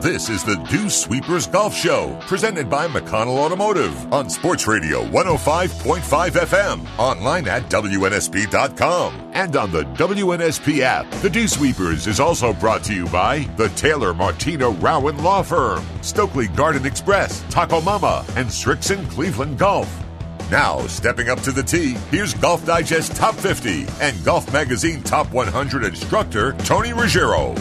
This is the Dew Sweepers Golf Show, presented by McConnell Automotive on Sports Radio 105.5 FM, online at WNSP.com, and on the WNSP app. The Dew Sweepers is also brought to you by the Taylor Martino Rowan Law Firm, Stokely Garden Express, Taco Mama, and Srixon Cleveland Golf. Now, stepping up to the tee, here's Golf Digest Top 50 and Golf Magazine Top 100 instructor Tony Ruggiero.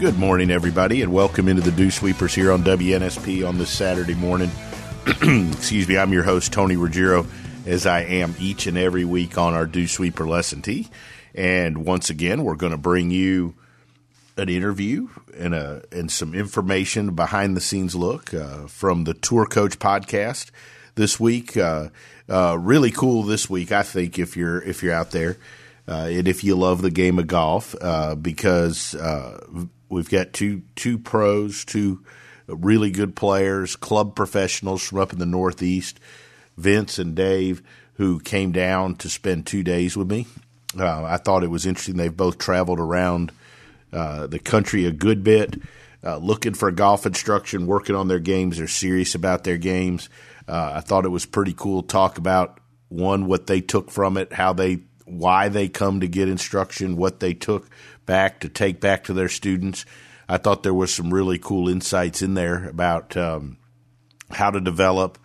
Good morning, everybody, and welcome into the Dew Sweepers here on WNSP on this Saturday morning. Excuse me, I'm your host, Tony Ruggiero, as I am each and every week on our Dew Sweeper Lesson T. And once again, we're going to bring you an interview and a and some information behind the scenes look uh, from the Tour Coach podcast this week. Uh, uh, really cool this week, I think, if you're if you're out there. Uh, and if you love the game of golf, uh, because uh, We've got two two pros, two really good players, club professionals from up in the Northeast, Vince and Dave, who came down to spend two days with me. Uh, I thought it was interesting. They've both traveled around uh, the country a good bit, uh, looking for golf instruction, working on their games. They're serious about their games. Uh, I thought it was pretty cool talk about one what they took from it, how they why they come to get instruction, what they took back to take back to their students. I thought there was some really cool insights in there about um, how to develop,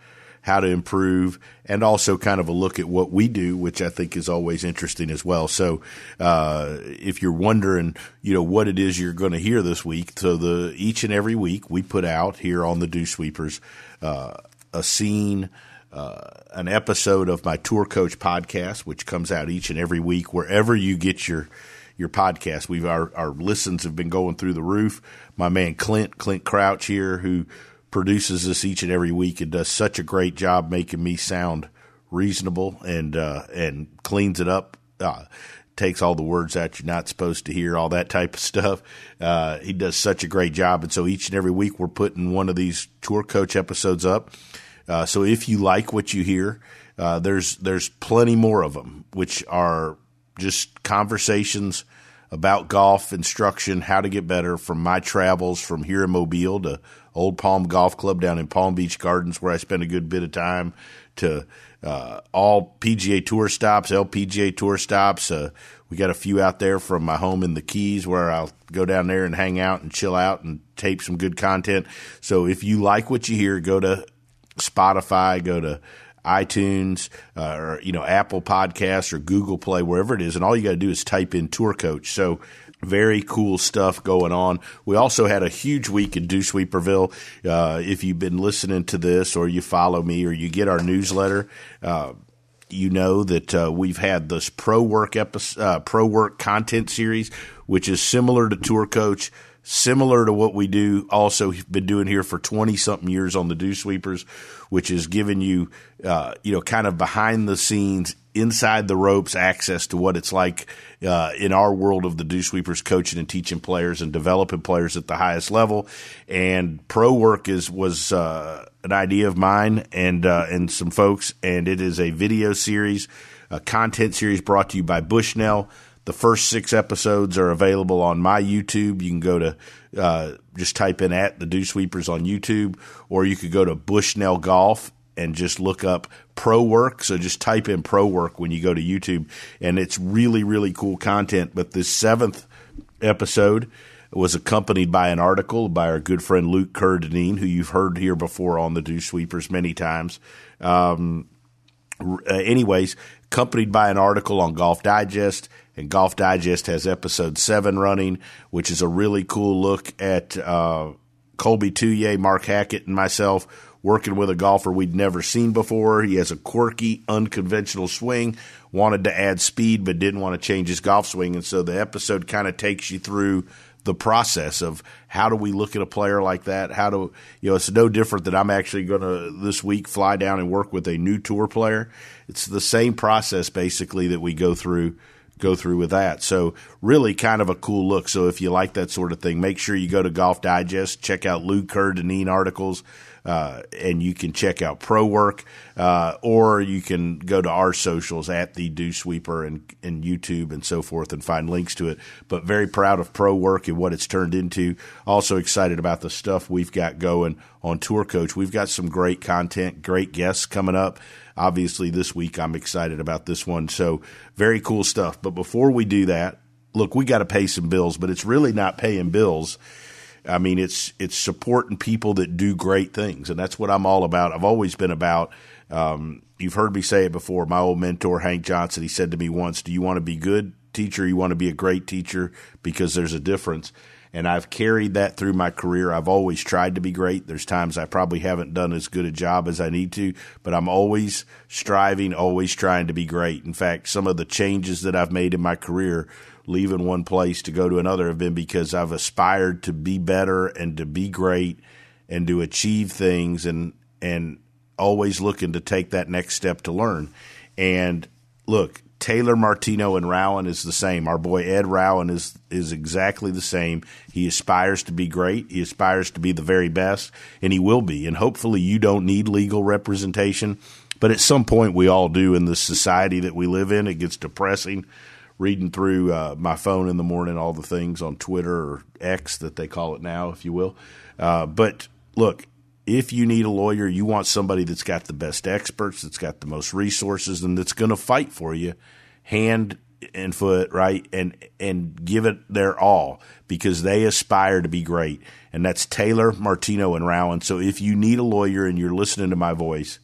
how to improve, and also kind of a look at what we do, which I think is always interesting as well. So, uh, if you're wondering, you know, what it is you're going to hear this week, so the each and every week we put out here on the Dew Sweepers uh, a scene. Uh, an episode of my tour coach podcast, which comes out each and every week wherever you get your your podcast. We've our our listens have been going through the roof. My man Clint Clint Crouch here, who produces this each and every week and does such a great job making me sound reasonable and uh, and cleans it up. Uh, takes all the words out you're not supposed to hear, all that type of stuff. Uh, he does such a great job, and so each and every week we're putting one of these tour coach episodes up. Uh, so if you like what you hear, uh, there's there's plenty more of them, which are just conversations about golf instruction, how to get better from my travels from here in Mobile to Old Palm Golf Club down in Palm Beach Gardens, where I spent a good bit of time, to uh, all PGA Tour stops, LPGA Tour stops. Uh, we got a few out there from my home in the Keys where I'll go down there and hang out and chill out and tape some good content. So if you like what you hear, go to Spotify, go to iTunes uh, or you know Apple Podcasts or Google Play, wherever it is, and all you got to do is type in Tour Coach. So very cool stuff going on. We also had a huge week in Dew. Uh, if you've been listening to this, or you follow me, or you get our newsletter. Uh, you know that uh, we've had this pro work episode, uh, pro work content series, which is similar to Tour Coach, similar to what we do also been doing here for 20 something years on the dew sweepers which is giving you uh, you know kind of behind the scenes inside the ropes access to what it's like uh, in our world of the dew sweepers coaching and teaching players and developing players at the highest level. And pro work is was uh, an idea of mine and uh, and some folks. And it is a video series a content series brought to you by bushnell the first six episodes are available on my YouTube. You can go to uh, just type in at the Dew Sweepers on YouTube, or you could go to Bushnell Golf and just look up Pro Work. So just type in Pro Work when you go to YouTube, and it's really really cool content. But this seventh episode was accompanied by an article by our good friend Luke Kerr who you've heard here before on the Dew Sweepers many times. Um, uh, anyways, accompanied by an article on Golf Digest and Golf Digest has episode seven running, which is a really cool look at uh, Colby Touye, Mark Hackett, and myself working with a golfer we'd never seen before. He has a quirky, unconventional swing, wanted to add speed, but didn't want to change his golf swing. And so the episode kind of takes you through the process of how do we look at a player like that? How do you know? It's no different that I'm actually going to this week fly down and work with a new tour player. It's the same process basically that we go through go through with that. So really kind of a cool look. So if you like that sort of thing, make sure you go to Golf Digest, check out Luke Kerr Dineen articles. Uh, and you can check out Pro Work, uh, or you can go to our socials at the Dew Sweeper and, and YouTube and so forth and find links to it. But very proud of Pro Work and what it's turned into. Also excited about the stuff we've got going on Tour Coach. We've got some great content, great guests coming up. Obviously, this week I'm excited about this one. So, very cool stuff. But before we do that, look, we got to pay some bills, but it's really not paying bills I mean, it's it's supporting people that do great things, and that's what I'm all about. I've always been about. Um, you've heard me say it before. My old mentor Hank Johnson, he said to me once, "Do you want to be good teacher? You want to be a great teacher because there's a difference." And I've carried that through my career. I've always tried to be great. There's times I probably haven't done as good a job as I need to, but I'm always striving, always trying to be great. In fact, some of the changes that I've made in my career leaving one place to go to another have been because I've aspired to be better and to be great and to achieve things and and always looking to take that next step to learn. And look, Taylor Martino and Rowan is the same. Our boy Ed Rowan is is exactly the same. He aspires to be great. He aspires to be the very best, and he will be. And hopefully, you don't need legal representation, but at some point, we all do in the society that we live in. It gets depressing reading through uh, my phone in the morning, all the things on Twitter or X that they call it now, if you will. Uh, but look, if you need a lawyer, you want somebody that's got the best experts, that's got the most resources, and that's going to fight for you, hand and foot, right, and and give it their all because they aspire to be great, and that's Taylor, Martino, and Rowan. So if you need a lawyer and you're listening to my voice,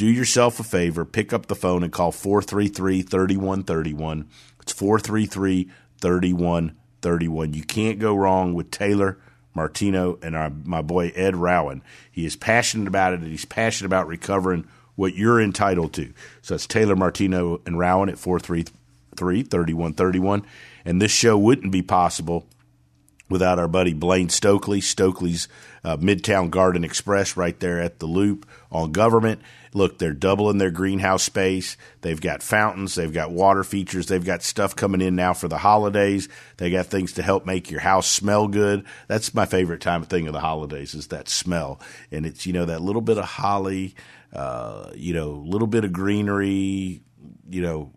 do yourself a favor, pick up the phone and call 433 3131. It's 433 3131. You can't go wrong with Taylor Martino and our, my boy Ed Rowan. He is passionate about it and he's passionate about recovering what you're entitled to. So it's Taylor Martino and Rowan at 433 3131. And this show wouldn't be possible without our buddy Blaine Stokely, Stokely's uh, Midtown Garden Express right there at the Loop on Government. Look, they're doubling their greenhouse space. They've got fountains, they've got water features, they've got stuff coming in now for the holidays. They got things to help make your house smell good. That's my favorite time of thing of the holidays is that smell. And it's, you know, that little bit of holly, uh, you know, little bit of greenery, you know,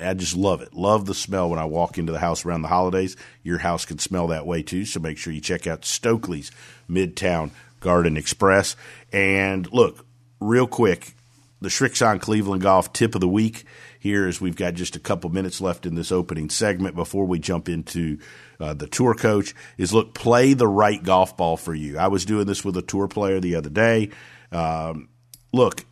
I just love it. Love the smell when I walk into the house around the holidays. Your house can smell that way too. So make sure you check out Stokely's Midtown Garden Express. And look, real quick, the Srixon Cleveland Golf tip of the week here is we've got just a couple minutes left in this opening segment before we jump into uh, the tour coach is look, play the right golf ball for you. I was doing this with a tour player the other day. Um, look,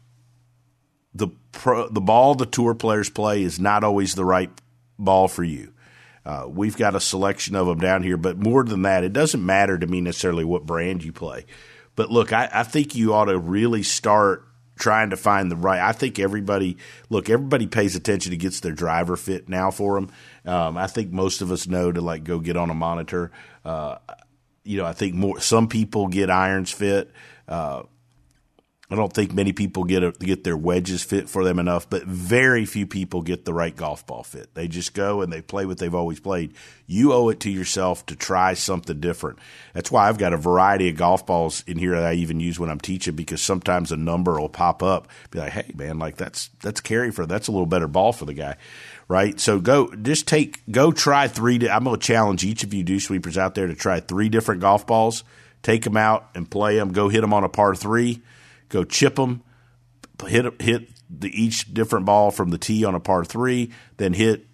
the pro, the ball the tour players play is not always the right ball for you. Uh, we've got a selection of them down here, but more than that, it doesn't matter to me necessarily what brand you play. But look, I, I think you ought to really start trying to find the right. I think everybody look, everybody pays attention to gets their driver fit now for them. Um, I think most of us know to like go get on a monitor. Uh, you know, I think more some people get irons fit. Uh, I don't think many people get a, get their wedges fit for them enough, but very few people get the right golf ball fit. They just go and they play what they've always played. You owe it to yourself to try something different. That's why I've got a variety of golf balls in here that I even use when I'm teaching because sometimes a number will pop up, be like, "Hey, man, like that's that's carry for that's a little better ball for the guy." Right, so go just take go try three. I'm going to challenge each of you dew sweepers out there to try three different golf balls. Take them out and play them. Go hit them on a par three go chip them, hit hit the each different ball from the tee on a par three, then hit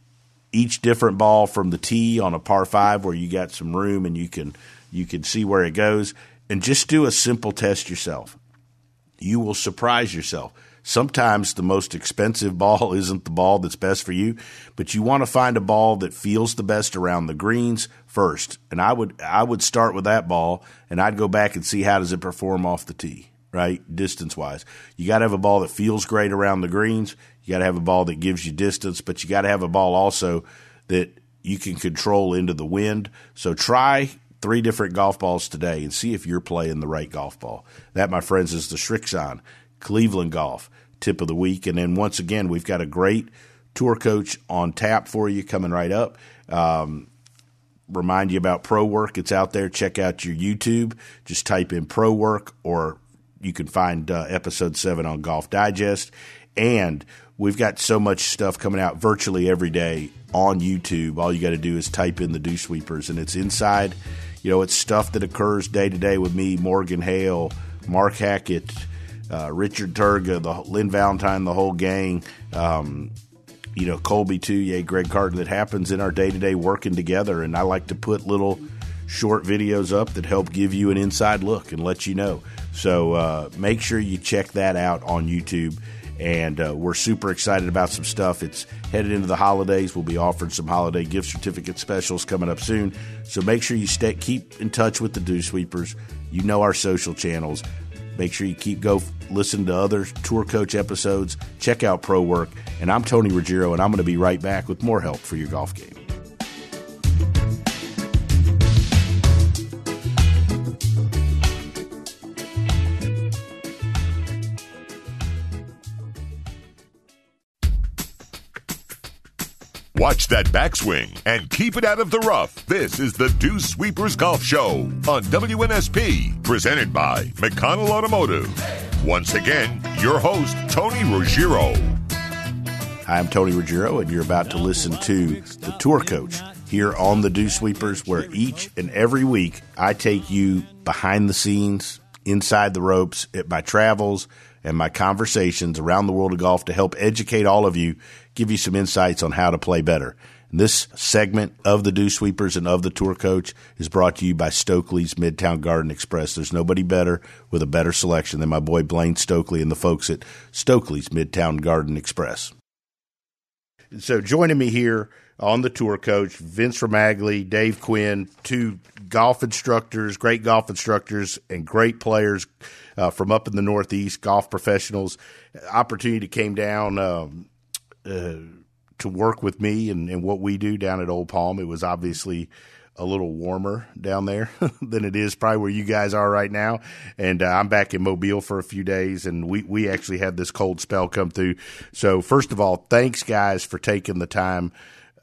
each different ball from the tee on a par five where you got some room and you can you can see where it goes, and just do a simple test yourself. You will surprise yourself. Sometimes the most expensive ball isn't the ball that's best for you, but you want to find a ball that feels the best around the greens first. And I would I would start with that ball and I'd go back and see how does it perform off the tee right? Distance wise. You got to have a ball that feels great around the greens. You got to have a ball that gives you distance, but you got to have a ball also that you can control into the wind. So try three different golf balls today and see if you're playing the right golf ball. That, my friends, is the Srixon Cleveland Golf tip of the week. And then once again, we've got a great tour coach on tap for you coming right up. Um, remind you about Pro Work. It's out there. Check out your YouTube. Just type in Pro Work or you can find uh, episode seven on Golf Digest. And we've got so much stuff coming out virtually every day on YouTube. All you got to do is type in the Dew Sweepers, and it's inside. You know, it's stuff that occurs day to day with me, Morgan Hale, Mark Hackett, uh, Richard Turga, the Lynn Valentine, the whole gang. Um, you know, Colby too, yeah, Greg Carter. That happens in our day to day working together, and I like to put little short videos up that help give you an inside look and let you know. So uh, make sure you check that out on YouTube and uh, we're super excited about some stuff. It's headed into the holidays. We'll be offering some holiday gift certificate specials coming up soon. So make sure you stay keep in touch with the Dew Sweepers. You know our social channels. Make sure you keep go listen to other tour coach episodes. Check out Pro Work. And I'm Tony Ruggiero, and I'm going to be right back with more help for your golf game. Watch that backswing and keep it out of the rough. This is the Dew Sweepers Golf Show on WNSP, presented by McConnell Automotive. Once again, your host, Tony Ruggiero. I'm Tony Ruggiero, and you're about to listen to the Tour Coach here on the Dew Sweepers, where each and every week I take you behind the scenes, inside the ropes at my travels and my conversations around the world of golf to help educate all of you give you some insights on how to play better. And this segment of the Dew Sweepers and of the Tour Coach is brought to you by Stokely's Midtown Garden Express. There's nobody better with a better selection than my boy Blaine Stokely and the folks at Stokely's Midtown Garden Express. So joining me here on the Tour Coach, Vince Ramagli, Dave Quinn, two golf instructors, great golf instructors, and great players uh, from up in the Northeast, golf professionals. Opportunity came down. Um, uh, to work with me and, and what we do down at Old Palm. It was obviously a little warmer down there than it is probably where you guys are right now. And uh, I'm back in Mobile for a few days, and we we actually had this cold spell come through. So first of all, thanks guys for taking the time.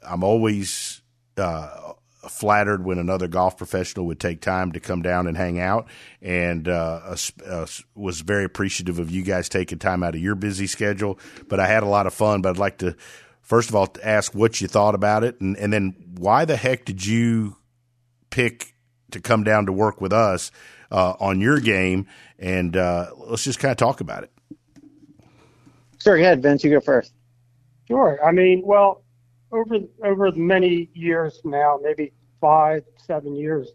I'm always uh, flattered when another golf professional would take time to come down and hang out, and uh, uh, was very appreciative of you guys taking time out of your busy schedule. But I had a lot of fun. But I'd like to first of all ask what you thought about it, and, and then why the heck did you pick to come down to work with us uh, on your game? And uh, let's just kind of talk about it. Sure, go ahead, Vince. You go first. Sure. I mean, well, over over many years now, maybe five, seven years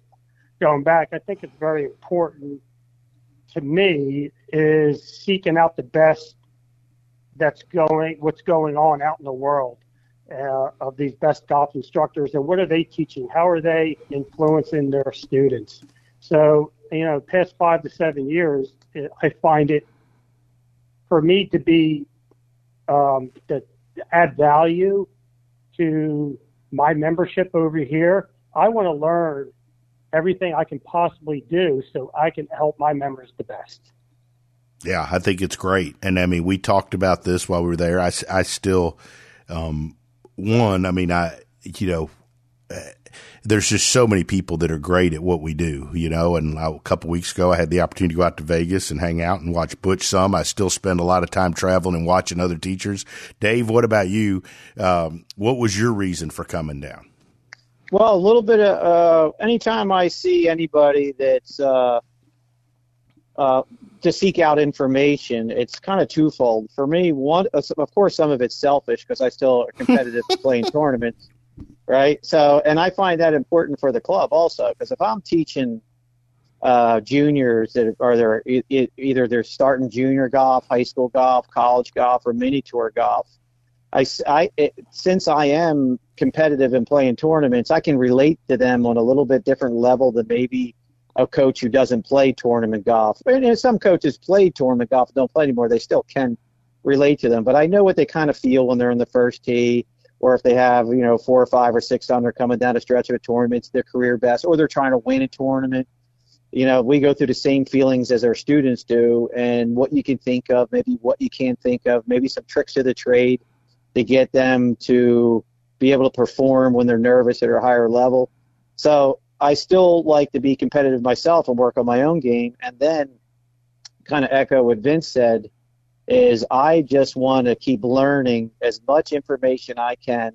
going back, I think it's very important to me is seeking out the best that's going, what's going on out in the world uh, of these best golf instructors and what are they teaching? How are they influencing their students? So, you know, past five to seven years, I find it for me to be um, to add value to my membership over here. I want to learn everything I can possibly do so I can help my members the best. Yeah, I think it's great. And I mean, we talked about this while we were there. I, I still, um, one, I mean, I, you know, there's just so many people that are great at what we do, you know. And I, a couple weeks ago, I had the opportunity to go out to Vegas and hang out and watch Butch some. I still spend a lot of time traveling and watching other teachers. Dave, what about you? Um, what was your reason for coming down? Well, a little bit of uh, anytime I see anybody that's uh, uh, to seek out information, it's kind of twofold. For me, one, of course, some of it's selfish because I still are competitive playing tournaments right? So, and I find that important for the club also because if I'm teaching uh, juniors that are there either they're starting junior golf, high school golf, college golf, or mini tour golf. I, I it, since I am competitive in playing tournaments, I can relate to them on a little bit different level than maybe a coach who doesn't play tournament golf. And some coaches play tournament golf, don't play anymore. They still can relate to them, but I know what they kind of feel when they're in the first tee or if they have, you know, four or five or six under coming down a stretch of a tournament, it's their career best, or they're trying to win a tournament. You know, we go through the same feelings as our students do, and what you can think of, maybe what you can't think of, maybe some tricks of the trade to get them to be able to perform when they're nervous at a higher level. So I still like to be competitive myself and work on my own game. And then kind of echo what Vince said is I just want to keep learning as much information I can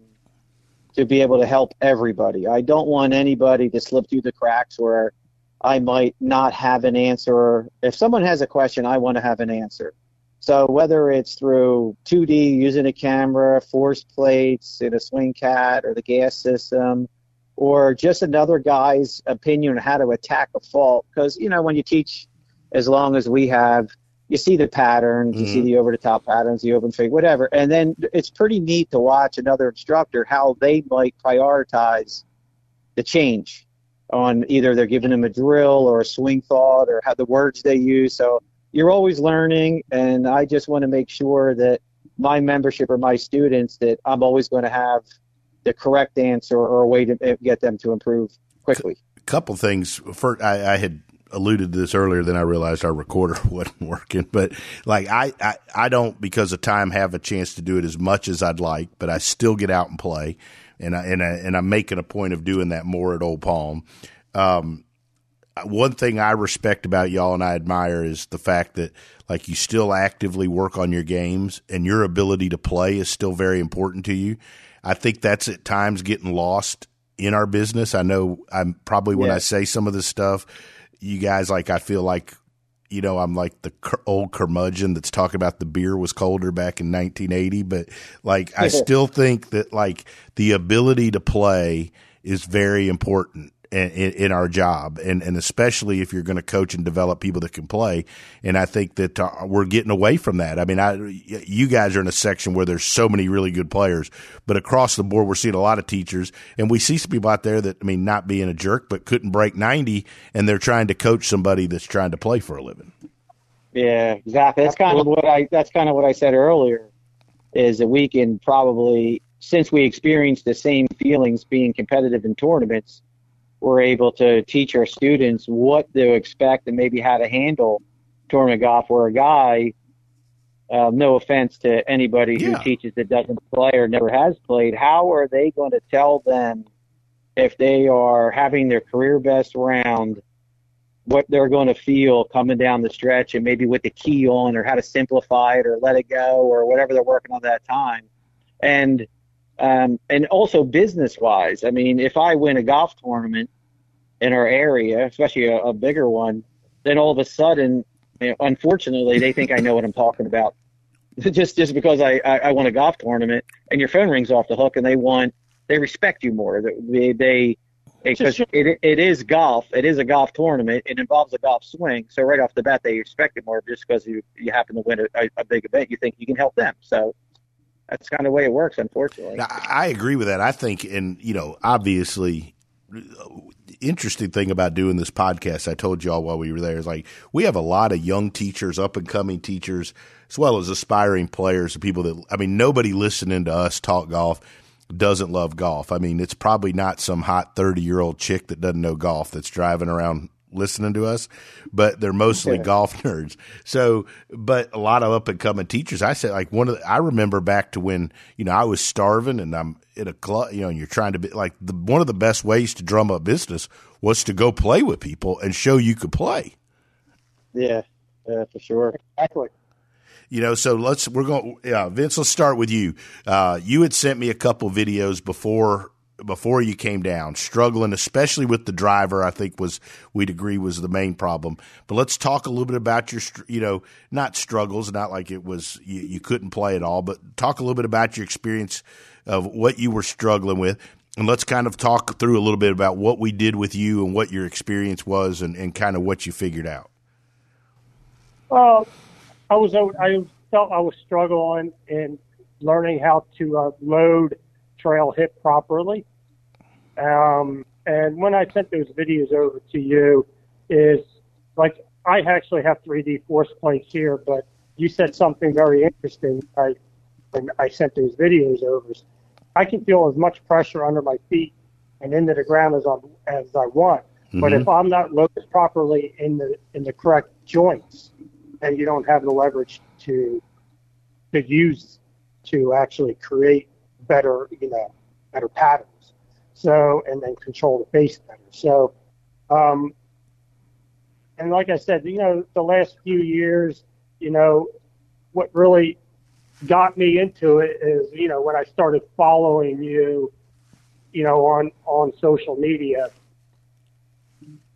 to be able to help everybody. I don't want anybody to slip through the cracks where I might not have an answer. If someone has a question, I want to have an answer. So whether it's through 2D using a camera, force plates in a swing cat or the GEARS system, or just another guy's opinion on how to attack a fault, because you know when you teach as long as we have, you see the patterns, mm-hmm. you see mm-hmm. the over the top patterns, the open fig, whatever. And then it's pretty neat to watch another instructor how they might prioritize the change on either they're giving them a drill or a swing thought or how the words they use. So you're always learning, and I just want to make sure that my membership or my students that I'm always going to have the correct answer or a way to get them to improve quickly. A couple things. First, I, I had alluded to this earlier, than I realized our recorder wasn't working. But like I, I, I don't because of time have a chance to do it as much as I'd like, but I still get out and play, and I and I and I'm making a point of doing that more at Old Palm. Um, one thing I respect about y'all and I admire is the fact that like you still actively work on your games and your ability to play is still very important to you. I think that's at times getting lost in our business. I know I'm probably when yeah. I say some of this stuff, you guys like I feel like you know I'm like the old curmudgeon that's talking about the beer was colder back in 1980, but like I still think that like the ability to play is very important in, in, our job, and and especially if you're going to coach and develop people that can play. And I think that uh, we're getting away from that. I mean, I you guys are in a section where there's so many really good players, but across the board, we're seeing a lot of teachers, and we see some people out there that I mean, not being a jerk, but couldn't break ninety, and they're trying to coach somebody that's trying to play for a living. Yeah, exactly. That's kind of what I that's kind of what I said earlier. Is that we can probably since we experienced the same feelings being competitive in tournaments we're able to teach our students what to expect and maybe how to handle tournament golf. Where a guy, uh, no offense to anybody yeah. who teaches that doesn't play or never has played, how are they going to tell them if they are having their career best round? What they're going to feel coming down the stretch, and maybe with the key on, or how to simplify it, or let it go, or whatever they're working on that time. And um, and also business wise, I mean, if I win a golf tournament in our area, especially a, a bigger one, then all of a sudden, you know, unfortunately, they think I know what I'm talking about. just just because I, I, I won a golf tournament and your phone rings off the hook and they want they respect you more. They they because it it is golf. It is a golf tournament. It involves a golf swing. So right off the bat, they respect it more just because you you happen to win a, a big event. You think you can help them. So that's kind of the way it works, unfortunately. I agree with that. I think, and you know, obviously, interesting thing about doing this podcast, I told y'all while we were there, is like we have a lot of young teachers, up and coming teachers, as well as aspiring players, and people that I mean, nobody listening to us talk golf doesn't love golf. I mean, it's probably not some hot 30 year old chick that doesn't know golf that's driving around listening to us, but they're mostly yeah. golf nerds. So, but a lot of up and coming teachers, I said like one of the, I remember back to when, you know, I was starving and I'm in a club, you know, and you're trying to be like the, one of the best ways to drum up business was to go play with people and show you could play. Yeah. Yeah, for sure. Exactly. You know, so let's we're going. Yeah, Vince, let's start with you. Uh, you had sent me a couple videos before before you came down, struggling, especially with the driver. I think was we'd agree was the main problem. But let's talk a little bit about your, you know, not struggles, not like it was you, you couldn't play at all, but talk a little bit about your experience of what you were struggling with. And let's kind of talk through a little bit about what we did with you and what your experience was and, and kind of what you figured out. I was I felt I was struggling in learning how to uh, load trail hip properly. Um, and when I sent those videos over to you, is like I actually have 3D force plates here, but you said something very interesting. I when I sent those videos over, I can feel as much pressure under my feet and into the ground as I as I want. Mm-hmm. But if I'm not loaded properly in the in the correct joints, and you don't have the leverage to to use to actually create better, you know, better patterns. So, and then control the base better. So, um, and like I said, you know, the last few years, you know, what really got me into it is, you know, when I started following you, you know, on on social media,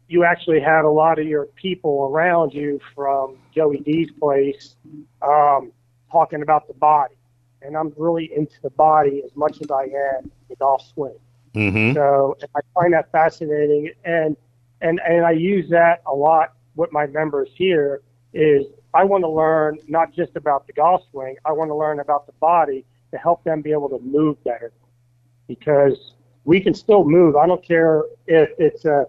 you actually had a lot of your people around you from Joey D's place um, talking about the body, and I'm really into the body as much as I am the golf swing. Mm-hmm. So I find that fascinating, and and and I use that a lot with my members here. Is I want to learn not just about the golf swing, I want to learn about the body to help them be able to move better, because we can still move. I don't care if it's a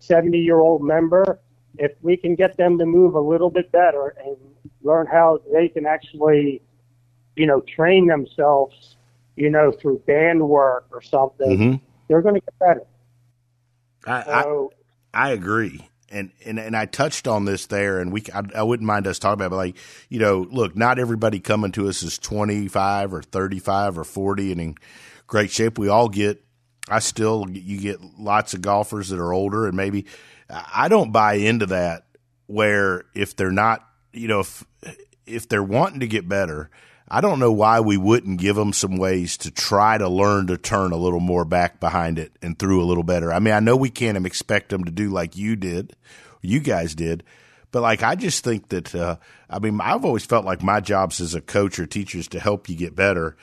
70 year old member. If we can get them to move a little bit better and learn how they can actually, you know, train themselves you know, through band work or something, mm-hmm. they're going to get better. I, so, I, I agree. And, and and I touched on this there, and we I, I, wouldn't mind us talking about, it, but like you know, look, not everybody coming to us is twenty five or thirty five or forty and in great shape. We all get. I still you get lots of golfers that are older, and maybe I don't buy into that. Where if they're not, you know, if if they're wanting to get better, I don't know why we wouldn't give them some ways to try to learn to turn a little more back behind it and through a little better. I mean, I know we can't expect them to do like you did, you guys did, but like I just think that uh, I mean, I've always felt like my jobs as a coach or teacher is to help you get better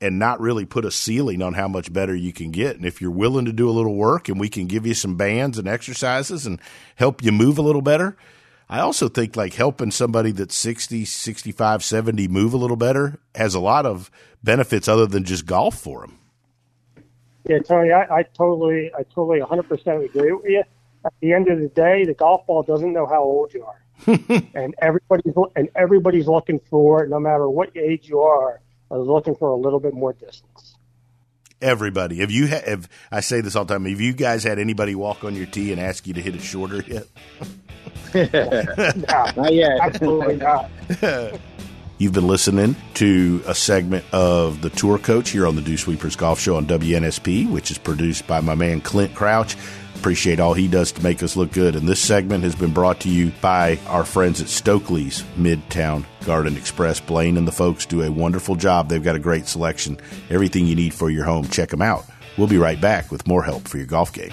and not really put a ceiling on how much better you can get. And if you're willing to do a little work and we can give you some bands and exercises and help you move a little better – I also think like helping somebody that's 60, 65, 70 move a little better has a lot of benefits other than just golf for them. Yeah, Tony, I, I totally, I totally 100% agree with you. At the end of the day, the golf ball doesn't know how old you are, and everybody's and everybody's looking for, no matter what age you are, is looking for a little bit more distance. Everybody, have you have I say this all the time? Have you guys had anybody walk on your tee and ask you to hit it shorter yet? not yet. Absolutely not. You've been listening to a segment of the Tour Coach here on the Dew Sweepers Golf Show on WNSP, which is produced by my man Clint Crouch. Appreciate all he does to make us look good. And this segment has been brought to you by our friends at Stokely's Midtown Garden Express. Blaine and the folks do a wonderful job. They've got a great selection, everything you need for your home. Check them out. We'll be right back with more help for your golf game.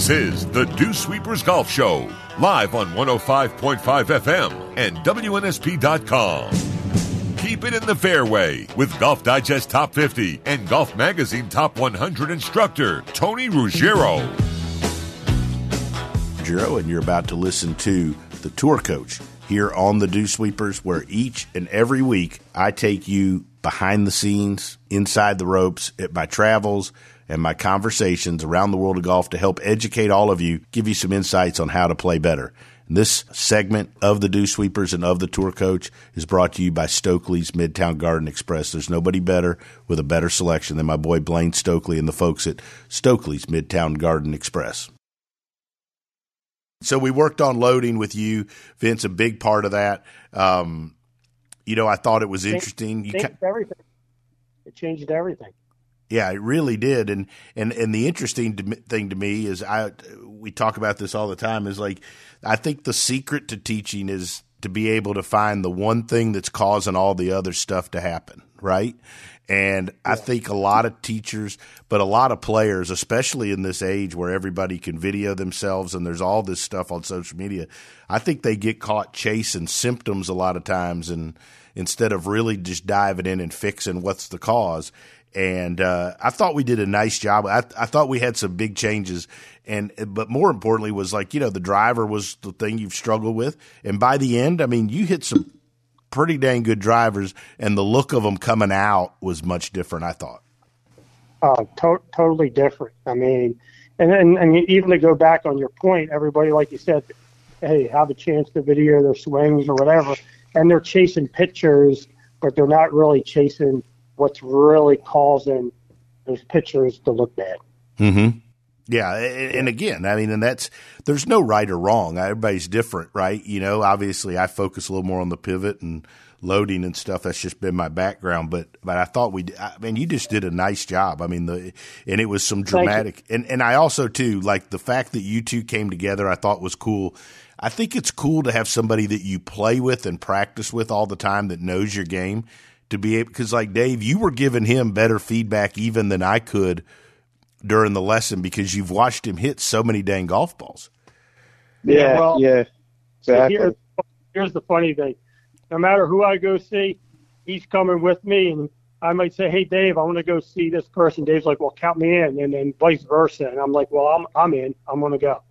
This is the Dew Sweepers Golf Show, live on 105.5 FM and WNSP.com. Keep it in the fairway with Golf Digest Top 50 and Golf Magazine Top 100 instructor Tony Ruggiero. Ruggiero, and you're about to listen to the Tour Coach here on the Dew Sweepers, where each and every week I take you behind the scenes, inside the ropes at my travels and my conversations around the world of golf to help educate all of you, give you some insights on how to play better. And this segment of the Dew Sweepers and of the Tour Coach is brought to you by Stokely's Midtown Garden Express. There's nobody better with a better selection than my boy Blaine Stokely and the folks at Stokely's Midtown Garden Express. So we worked on loading with you, Vince. A big part of that. Um, you know, I thought it was interesting. It changed everything. It changed everything. Yeah, it really did. And and and the interesting thing to me is I we talk about this all the time is like I think the secret to teaching is to be able to find the one thing that's causing all the other stuff to happen, right? And. I think a lot of teachers, but a lot of players, especially in this age where everybody can video themselves and there's all this stuff on social media, I think they get caught chasing symptoms a lot of times and instead of really just diving in and fixing what's the cause and uh, I thought we did a nice job. I, I, thought we had some big changes, and but more importantly was like you know the driver was the thing you've struggled with, and by the end, I mean you hit some pretty dang good drivers, and the look of them coming out was much different. I thought. Uh, to- totally different. I mean, and, and and even to go back on your point, everybody like you said, hey, have a chance to video their swings or whatever, and they're chasing pictures, but they're not really chasing what's really causing those pictures to look bad. Mm-hmm. Yeah, and again, I mean, and that's there's no right or wrong. Everybody's different, right? You know, obviously, I focus a little more on the pivot and loading and stuff. That's just been my background. But but I thought we, I mean, you just did a nice job. I mean, the and it was some dramatic. And and I also too like the fact that you two came together. I thought was cool. I think it's cool to have somebody that you play with and practice with all the time that knows your game to be able because like Dave, you were giving him better feedback even than I could during the lesson because you've watched him hit so many dang golf balls. Yeah, well, yeah, exactly. Here's, here's the funny thing: no matter who I go see, he's coming with me, and I might say, "Hey, Dave, I want to go see this person." Dave's like, "Well, count me in," and then vice versa. And I'm like, "Well, I'm I'm in. I'm going to go."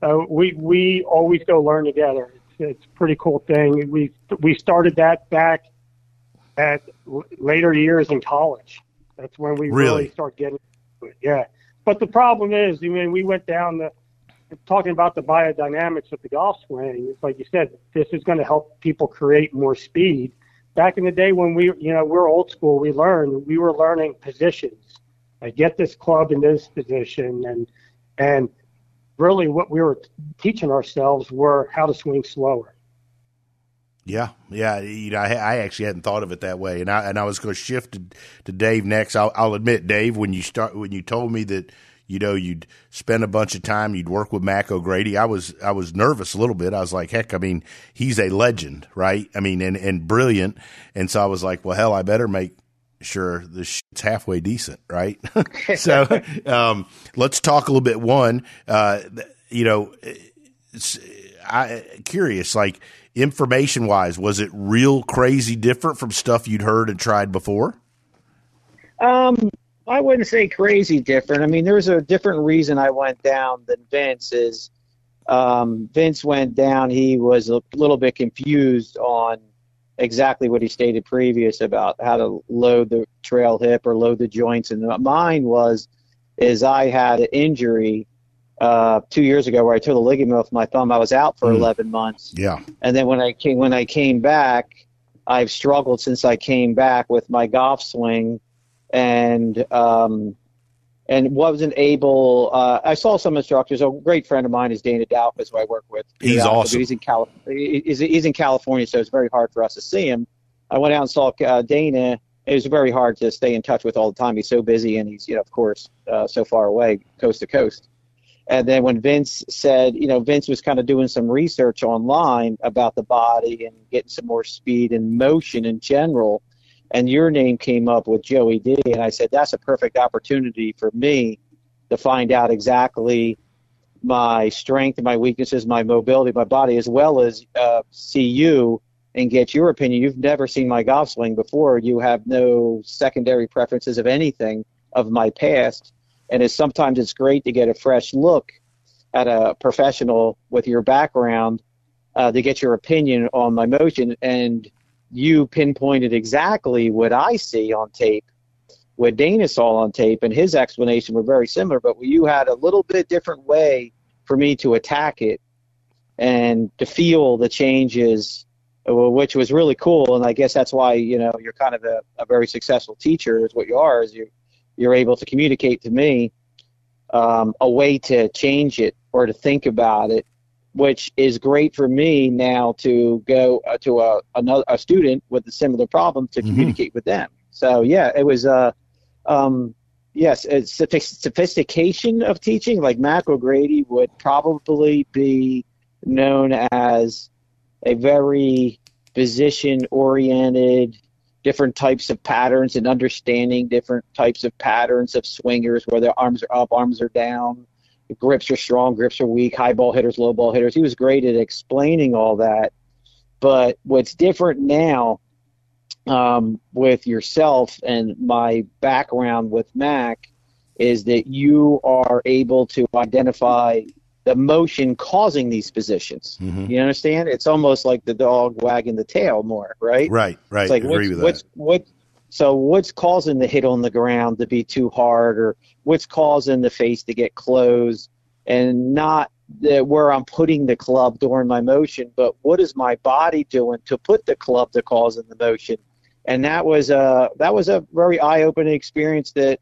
Uh, we we always go learn together. It's, it's a pretty cool thing. We we started that back at later years in college. That's when we really, really start getting it. Yeah. But the problem is, I mean, we went down the talking about the biodynamics of the golf swing. It's like you said, this is going to help people create more speed. Back in the day when we, you know, we're old school, we learned we were learning positions. I get this club in this position, and and really what we were teaching ourselves were how to swing slower. Yeah, yeah. You know, I, I, actually hadn't thought of it that way, and I and I was going to shift to, to Dave next. I'll, I'll, admit, Dave, when you start when you told me that you know you'd spend a bunch of time, you'd work with Mac O'Grady, I was I was nervous a little bit. I was like, heck, I mean, he's a legend, right? I mean, and and brilliant, and so I was like, well, hell, I better make sure the shit's halfway decent, right? so um, let's talk a little bit. One, uh, you know, I curious like information wise, was it real crazy different from stuff you'd heard and tried before? Um, I wouldn't say crazy different. I mean, there was a different reason I went down than Vince is. Um, Vince went down. He was a little bit confused on exactly what he stated previous about how to load the trail hip or load the joints. And mine was, is I had an injury uh, two years ago where I tore the ligament off my thumb. I was out for mm. 11 months. Yeah. And then when I came when I came back, I've struggled since I came back with my golf swing, and um, and wasn't able. Uh, I saw some instructors. A great friend of mine is Dana Dahlquist, who I work with. He's uh, awesome. He's in California. He's, he's in California, so it's very hard for us to see him. I went out and saw uh, Dana. It was very hard to stay in touch with all the time. He's so busy, and he's you know of course uh, so far away, coast to coast. And then when Vince said, you know, Vince was kind of doing some research online about the body and getting some more speed and motion in general, and your name came up with Joey D, and I said that's a perfect opportunity for me to find out exactly my strength my weaknesses, my mobility, my body, as well as uh, see you and get your opinion. You've never seen my golf swing before. You have no secondary preferences of anything of my past and it's sometimes it's great to get a fresh look at a professional with your background uh, to get your opinion on my motion. And you pinpointed exactly what I see on tape, what Dana saw on tape, and his explanation were very similar. But you had a little bit different way for me to attack it and to feel the changes, which was really cool. And I guess that's why you know you're kind of a, a very successful teacher, is what you are. Is you you're able to communicate to me um, a way to change it or to think about it, which is great for me now to go uh, to a, another, a student with a similar problem to mm-hmm. communicate with them. So yeah, it was uh, um, yes, it's sophistication of teaching. Like Mac O'Grady would probably be known as a very position oriented different types of patterns and understanding different types of patterns of swingers, where their arms are up, arms are down, grips are strong, grips are weak, high ball hitters, low ball hitters. He was great at explaining all that. But what's different now um, with yourself and my background with Mac is that you are able to identify the motion causing these positions. Mm-hmm. You understand? It's almost like the dog wagging the tail more, right? Right, right. It's like Agree what's, with what's, that. What, so what's causing the hit on the ground to be too hard, or what's causing the face to get closed, and not the, where I'm putting the club during my motion, but what is my body doing to put the club to cause in the motion? And that was a that was a very eye opening experience that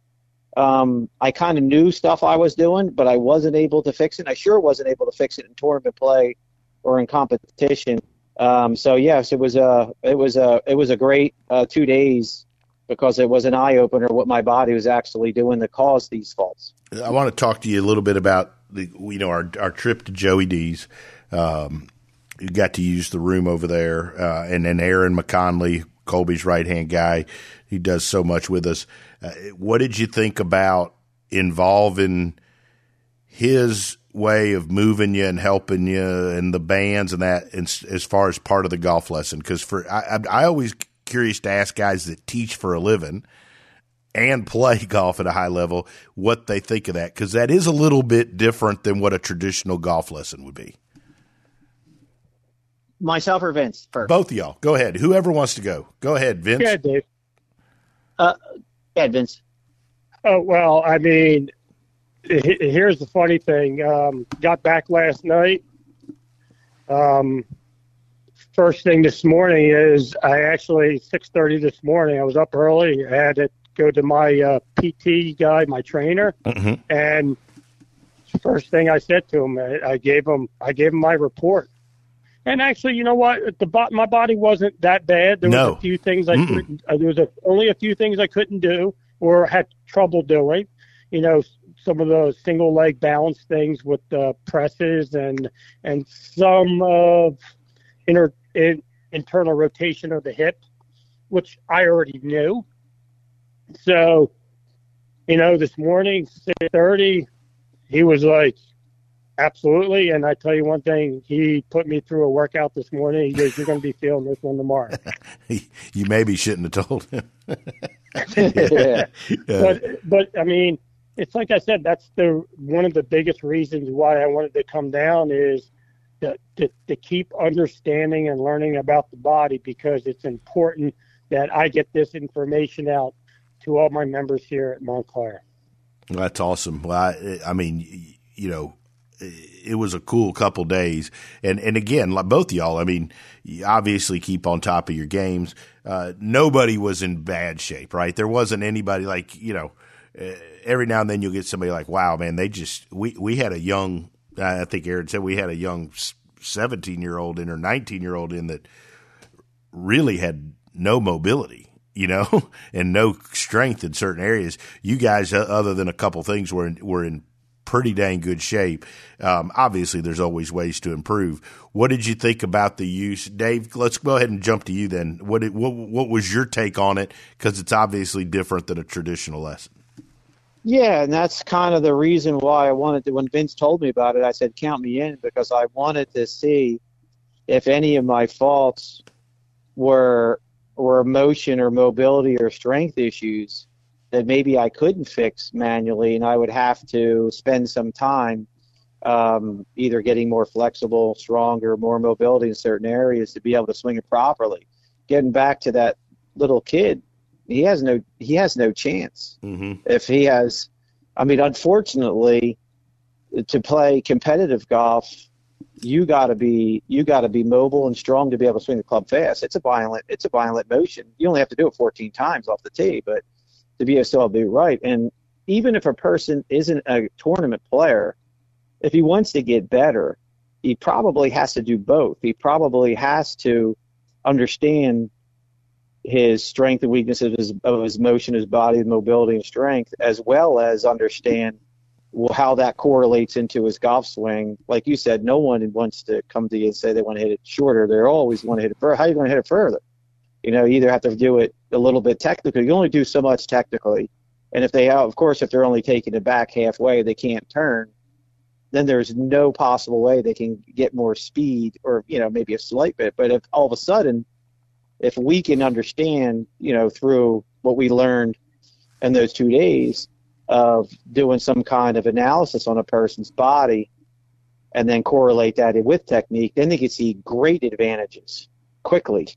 um, I kind of knew stuff I was doing, but I wasn't able to fix it. I sure wasn't able to fix it in tournament play or in competition. Um, so yes, it was a it was a it was a great uh, two days because it was an eye opener what my body was actually doing to cause these faults. I want to talk to you a little bit about the you know our our trip to Joey D's. Um, you got to use the room over there, uh, and then Aaron McConley, Colby's right hand guy, he does so much with us. Uh, what did you think about involving his way of moving you and helping you and the bands and that as, as far as part of the golf lesson? Because for I, I always curious to ask guys that teach for a living and play golf at a high level what they think of that because that is a little bit different than what a traditional golf lesson would be. Myself or Vince first? Both of y'all. Go ahead. Whoever wants to go. Go ahead, Vince. Yeah, Dave. Uh, yeah, Vince. Oh well, I mean, here's the funny thing. Um, got back last night. Um, first thing this morning is I actually 6:30 this morning. I was up early. I had to go to my uh, PT guy, my trainer, mm-hmm. and first thing I said to him, I, I gave him I gave him my report. And actually, you know what? The my body wasn't that bad. There no. was a few things I couldn't. Uh, there was a, only a few things I couldn't do or had trouble doing. You know, some of the single leg balance things with the presses and and some of inner in, internal rotation of the hip, which I already knew. So, you know, this morning six thirty, he was like, Absolutely. And I tell you one thing, he put me through a workout this morning. He goes, You're going to be feeling this one tomorrow. you maybe shouldn't have told him. yeah. But, but I mean, it's like I said, that's the one of the biggest reasons why I wanted to come down is to, to, to keep understanding and learning about the body because it's important that I get this information out to all my members here at Montclair. That's awesome. Well, I, I mean, you know, it was a cool couple days. And and again, like both y'all, I mean, obviously keep on top of your games. Uh, nobody was in bad shape, right? There wasn't anybody like you know. Uh, every now and then you'll get somebody like, "Wow, man, they just we we had a young." I think Aaron said we had a young seventeen year old in or nineteen year old in that really had no mobility you know, and no strength in certain areas. You guys, other than a couple things, were in, were in pretty dang good shape. Um, obviously, there's always ways to improve. What did you think about the use, Dave? Let's go ahead and jump to you then. What did, what what was your take on it? Because it's obviously different than a traditional lesson. Yeah, and that's kind of the reason why I wanted to. When Vince told me about it, I said, "Count me in," because I wanted to see if any of my faults were were motion or mobility or strength issues that maybe I couldn't fix manually, and I would have to spend some time um, either getting more flexible, stronger, more mobility in certain areas to be able to swing it properly. Getting back to that little kid, he has no he has no chance mm-hmm. if he has. I mean, unfortunately, to play competitive golf, you got to be you got to be mobile and strong to be able to swing the club fast. It's a violent it's a violent motion. You only have to do it 14 times off the tee, but a still be right. And even if a person isn't a tournament player, if he wants to get better, he probably has to do both. He probably has to understand his strength and weaknesses of his, of his motion, his body, mobility, and strength, as well as understand how that correlates into his golf swing. Like you said, no one wants to come to you and say they want to hit it shorter. They always want to hit it further. How are you going to hit it further? You know, you either have to do it a little bit technically. You only do so much technically, and if they, of course, if they're only taking it back halfway, they can't turn. Then there's no possible way they can get more speed, or you know, maybe a slight bit. But if all of a sudden, if we can understand, you know, through what we learned in those two days of doing some kind of analysis on a person's body, and then correlate that with technique, then they can see great advantages quickly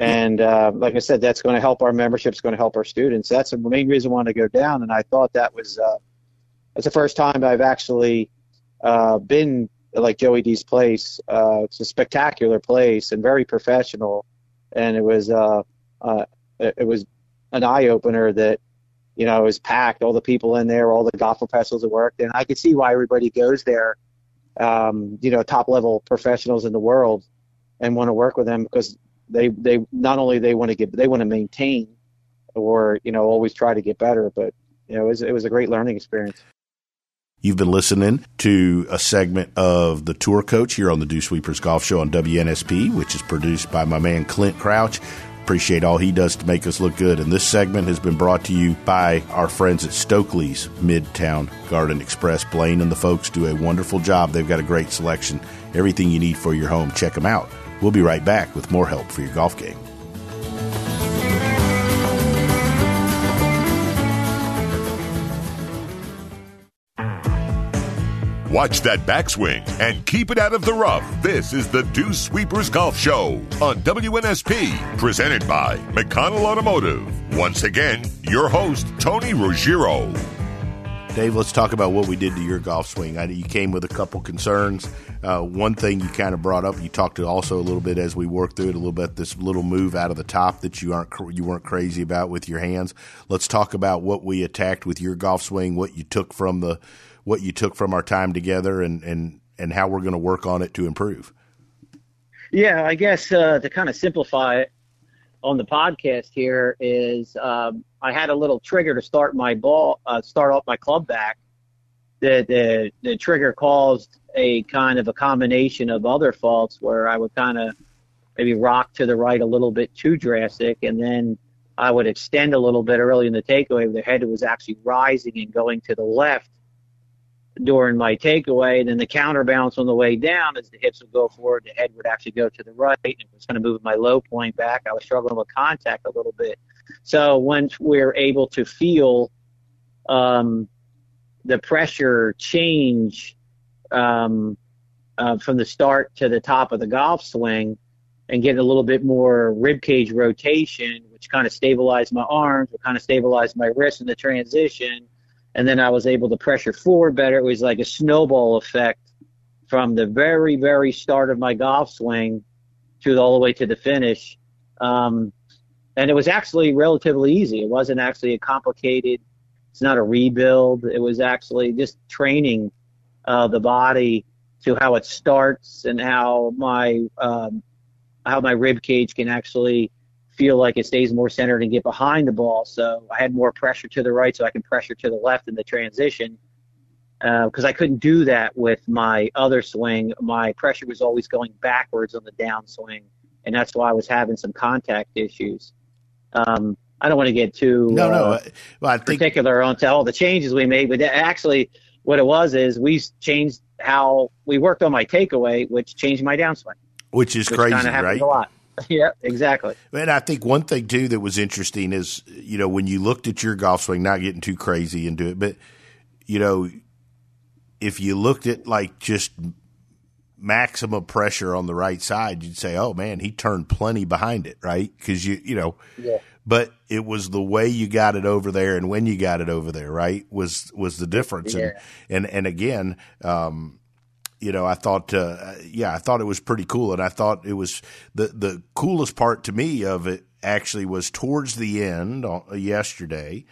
and uh, like I said, that's going to help our membership. It's going to help our students. That's the main reason I wanted to go down. And I thought that was uh, that's the first time I've actually uh, been like Joey D's place. Uh, it's a spectacular place and very professional. And it was uh, uh, it was an eye opener that you know, it was packed. All the people in there, all the golf professionals that worked, and I could see why everybody goes there. Um, you know, top level professionals in the world, and want to work with them because they they not only they want to get they want to maintain, or you know, always try to get better. But you know, it was it was a great learning experience. You've been listening to a segment of the Tour Coach here on the Dew Sweepers Golf Show on WNSP, which is produced by my man Clint Crouch. Appreciate all he does to make us look good. And this segment has been brought to you by our friends at Stokely's Midtown Garden Express. Blaine and the folks do a wonderful job. They've got a great selection, everything you need for your home. Check them out. We'll be right back with more help for your golf game. Watch that backswing and keep it out of the rough. This is the Dew Sweepers Golf Show on WNSP, presented by McConnell Automotive. Once again, your host, Tony Ruggiero. Dave, let's talk about what we did to your golf swing. I, you came with a couple concerns. Uh, one thing you kind of brought up, you talked to also a little bit as we worked through it a little bit. This little move out of the top that you aren't you weren't crazy about with your hands. Let's talk about what we attacked with your golf swing, what you took from the what you took from our time together and and and how we're going to work on it to improve. Yeah, I guess uh, to kind of simplify it on the podcast here is um, I had a little trigger to start my ball, uh, start off my club back. The, the the trigger caused a kind of a combination of other faults where I would kind of maybe rock to the right a little bit too drastic, and then I would extend a little bit early in the takeaway. The head was actually rising and going to the left during my takeaway. And then the counterbalance on the way down, as the hips would go forward, the head would actually go to the right. And it was kind of moving my low point back. I was struggling with contact a little bit. So once we're able to feel um, the pressure change um, uh, from the start to the top of the golf swing and get a little bit more rib cage rotation, which kind of stabilized my arms, or kind of stabilized my wrist in the transition and then I was able to pressure forward better. It was like a snowball effect from the very, very start of my golf swing to all the way to the finish. Um, and it was actually relatively easy. It wasn't actually a complicated. It's not a rebuild. It was actually just training uh, the body to how it starts and how my um, how my rib cage can actually feel like it stays more centered and get behind the ball. So I had more pressure to the right, so I can pressure to the left in the transition. Because uh, I couldn't do that with my other swing. My pressure was always going backwards on the downswing, and that's why I was having some contact issues. Um, I don't want to get too no, no. Uh, well, I think, particular on all the changes we made, but actually, what it was is we changed how we worked on my takeaway, which changed my downswing, which is which crazy, right? A lot. Yeah, exactly. And I think one thing too that was interesting is, you know, when you looked at your golf swing, not getting too crazy into it, but you know, if you looked at like just maximum pressure on the right side, you'd say, "Oh man, he turned plenty behind it," right? Because you, you know, yeah. But it was the way you got it over there and when you got it over there, right? Was was the difference? Yeah. And and and again, um, you know, I thought, uh, yeah, I thought it was pretty cool, and I thought it was the the coolest part to me of it actually was towards the end uh, yesterday.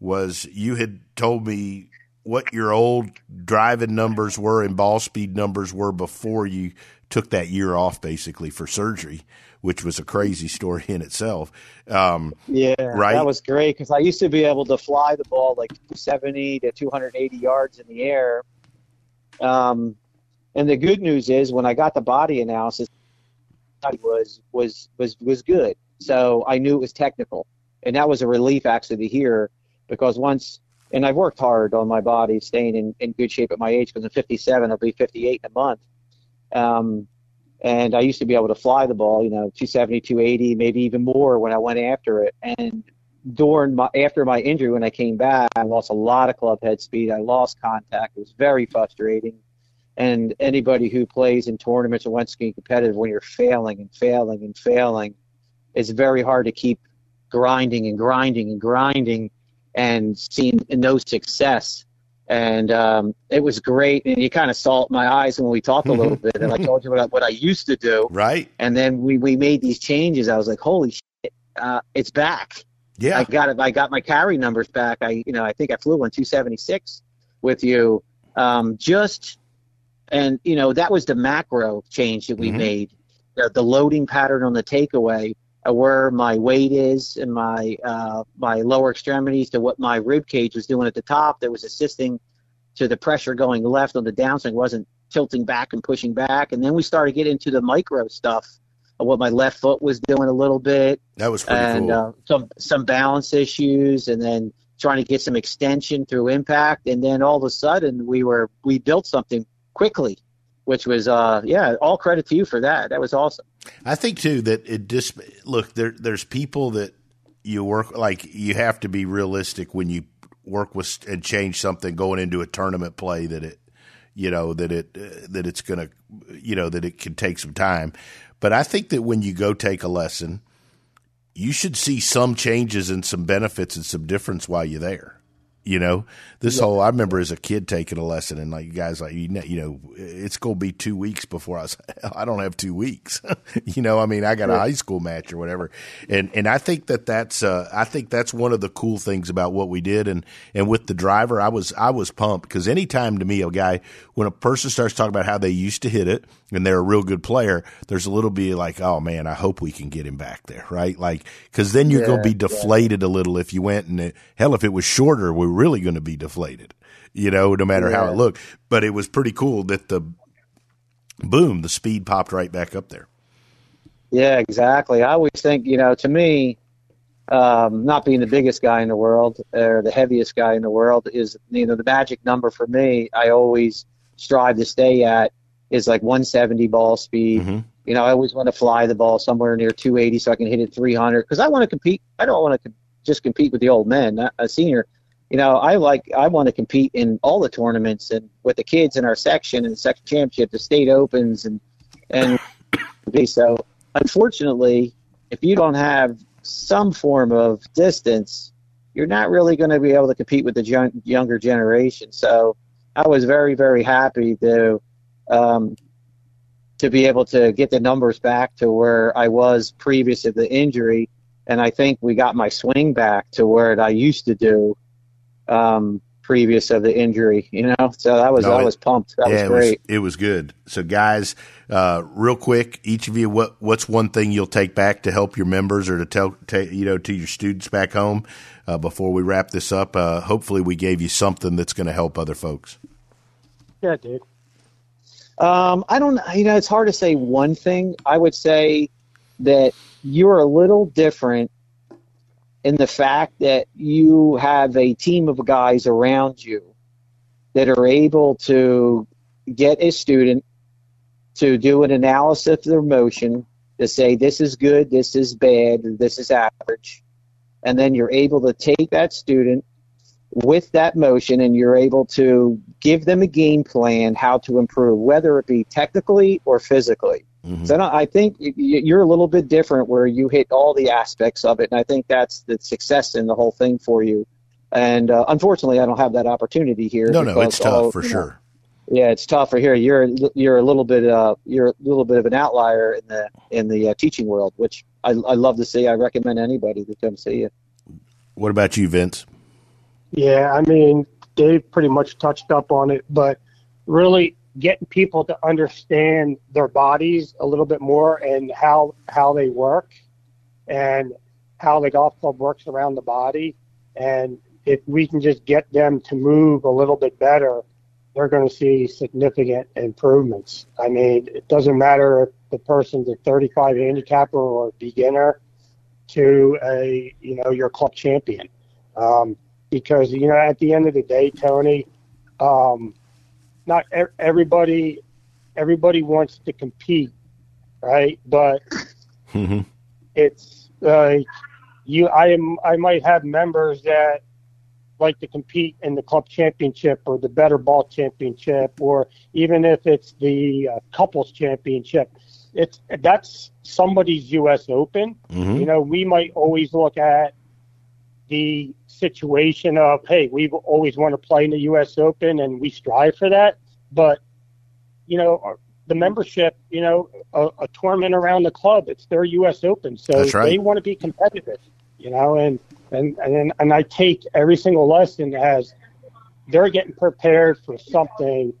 Was you had told me what your old driving numbers were and ball speed numbers were before you took that year off, basically for surgery, which was a crazy story in itself. Um, yeah, right. That was great because I used to be able to fly the ball like 270 to 280 yards in the air. Um, and the good news is, when I got the body analysis, was was was was good. So I knew it was technical, and that was a relief actually to hear because once and I've worked hard on my body, staying in, in good shape at my age because I'm 57, I'll be 58 in a month. Um, and I used to be able to fly the ball, you know, 270, 280, maybe even more when I went after it. And during my after my injury, when I came back, I lost a lot of club head speed. I lost contact. It was very frustrating. And anybody who plays in tournaments or wants to get competitive, when you're failing and failing and failing, it's very hard to keep grinding and grinding and grinding and seeing no success. And um, it was great. And you kind of saw it in my eyes when we talked a little bit. And I told you what I, what I used to do. Right. And then we, we made these changes. I was like, holy shit, uh, it's back. Yeah, I got it. I got my carry numbers back. I, you know, I think I flew on 276 with you. Um, just and you know that was the macro change that we Mhm. made. The, the loading pattern on the takeaway, where my weight is and my uh, my lower extremities to what my rib cage was doing at the top. That was assisting to the pressure going left on the downswing. wasn't tilting back and pushing back. And then we started getting into the micro stuff of what my left foot was doing a little bit that was and cool. uh, some some balance issues, and then trying to get some extension through impact, and then all of a sudden we were we built something quickly, which was uh yeah, all credit to you for that. That was awesome. I think too that it just look there. There's people that you work like you have to be realistic when you work with and change something going into a tournament play that it you know that it uh, that it's going to you know that it can take some time. But I think that when you go take a lesson, you should see some changes and some benefits and some difference while you're there. You know, this whole I remember as a kid taking a lesson and like guys like you know, you know it's going to be two weeks before I was I don't have two weeks. you know, I mean I got a high school match or whatever, and and I think that that's uh, I think that's one of the cool things about what we did. And and with the driver I was I was pumped because anytime to me a guy when a person starts talking about how they used to hit it and they're a real good player, there's a little bit like oh man I hope we can get him back there right? Like because then you're going to be Yeah, yeah. deflated a little if you went and it, hell if it was shorter we're really going to be deflated you know no matter how it looked but it was pretty cool that the boom the speed popped right back up there Yeah, exactly. I always think, you know, to me, um, not being the biggest guy in the world or the heaviest guy in the world is, you know, the magic number for me. I always strive to stay at is like 170 ball speed. Mhm. You know, I always want to fly the ball somewhere near 280 so I can hit it 300 because I want to compete. I don't want to just compete with the old men, a senior. You know, I like I want to compete in all the tournaments and with the kids in our section and the section championship, the state opens and and so. Unfortunately, if you don't have some form of distance, you're not really going to be able to compete with the young, younger generation. So I was very, very happy to um, to be able to get the numbers back to where I was previous to the injury, and I think we got my swing back to where I used to do um, previous of the injury. You know, so that was No, I was pumped. That yeah, was great. It was, it was good. So, guys, uh, real quick, each of you, what what's one thing you'll take back to help your members or to tell, ta you know, to your students back home uh, before we wrap this up? Uh, hopefully, we gave you something that's going to help other folks. Yeah, dude. Um, I don't. You know, it's hard to say one thing. I would say that you're a little different in the fact that you have a team of guys around you that are able to get a student to do an analysis of their motion to say this is good, this is bad, this is average, and then you're able to take that student with that motion and you're able to give them a game plan how to improve, whether it be technically or physically. Mhm. So I, I think y- y- you're a little bit different where you hit all the aspects of it, and I think that's the success in the whole thing for you. And uh, unfortunately, I don't have that opportunity here. No, no, it's tough all- for you know, sure. yeah, it's tougher here. You're you're a little bit uh you're a little bit of an outlier in the in the uh, teaching world, which I I love to see. I recommend anybody to come see you. What about you, Vince? Yeah, I mean, Dave pretty much touched up on it, but really getting people to understand their bodies a little bit more and how how they work and how the golf club works around the body. And if we can just get them to move a little bit better they're going to see significant improvements. I mean it doesn't matter if the person's a 35 handicapper or a beginner to a you know your club champion. Um, because you know at the end of the day, Tony, um, not everybody everybody wants to compete, right? But Mhm. it's like you, I am, I might have members that like to compete in the club championship or the better ball championship, or even if it's the uh, couples championship. It's that's somebody's U.S. Open. Mhm. You know, we might always look at the situation of, hey, we always want to play in the U.S. Open and we strive for that. But, you know, the membership, you know, a, a tournament around the club, it's their U.S. Open. So right. they want to be competitive, you know, and and and and I take every single lesson as they're getting prepared for something,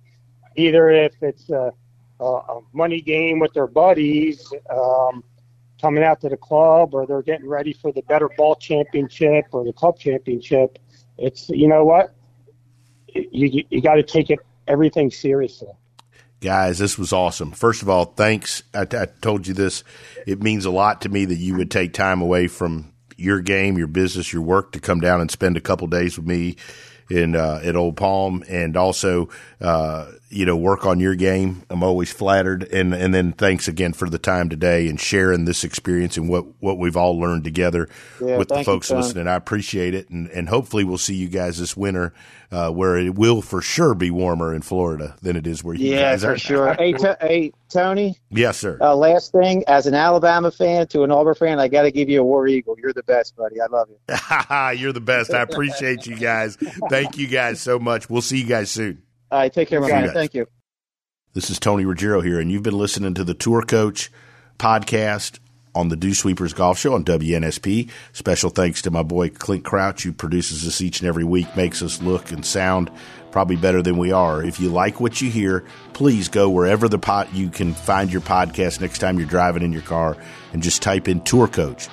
either if it's a, a money game with their buddies. Um, coming out to the club or they're getting ready for the better ball championship or the club championship it's you know what? You you got to take it everything seriously. Guys this was awesome. First of all thanks. I, I told you this. It means a lot to me that you would take time away from your game your business your work to come down and spend a couple days with me in uh, at Old Palm, and also uh, you know work on your game. I'm always flattered, and and then thanks again for the time today and sharing this experience and what what we've all learned together yeah, with the folks you, listening. I appreciate it, and and hopefully we'll see you guys this winter. Uh, where it will for sure be warmer in Florida than it is where you yeah, guys are. for sure. Hey, hey, Tony. Yes, sir. Uh, last thing, as an Alabama fan to an Auburn fan, I got to give you a War Eagle. You're the best, buddy. I love you. You're the best. I appreciate you guys. Thank you guys so much. We'll see you guys soon. All right, take care, my man. Thank you. This is Tony Ruggiero here, and you've been listening to the Tour Coach podcast on the Dew Sweepers Golf Show on WNSP. Special thanks to my boy Clint Crouch, who produces us each and every week, makes us look and sound probably better than we are. If you like what you hear, please go wherever the pot you can find your podcast next time you're driving in your car and just type in Tour Coach.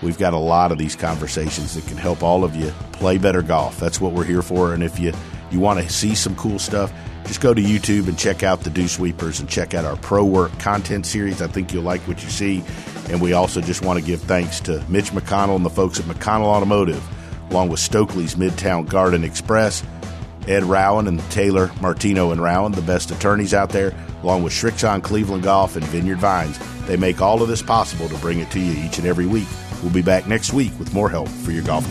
We've got a lot of these conversations that can help all of you play better golf. That's what we're here for. And if you, you want to see some cool stuff, just go to YouTube and check out the Dew Sweepers and check out our Pro Work content series. I think you'll like what you see. And we also just want to give thanks to Mitch McConnell and the folks at McConnell Automotive, along with Stokely's Midtown Garden Express, Ed Rowan and Taylor Martino and Rowan, the best attorneys out there, along with Srixon Cleveland Golf and Vineyard Vines. They make all of this possible to bring it to you each and every week. We'll be back next week with more help for your golf.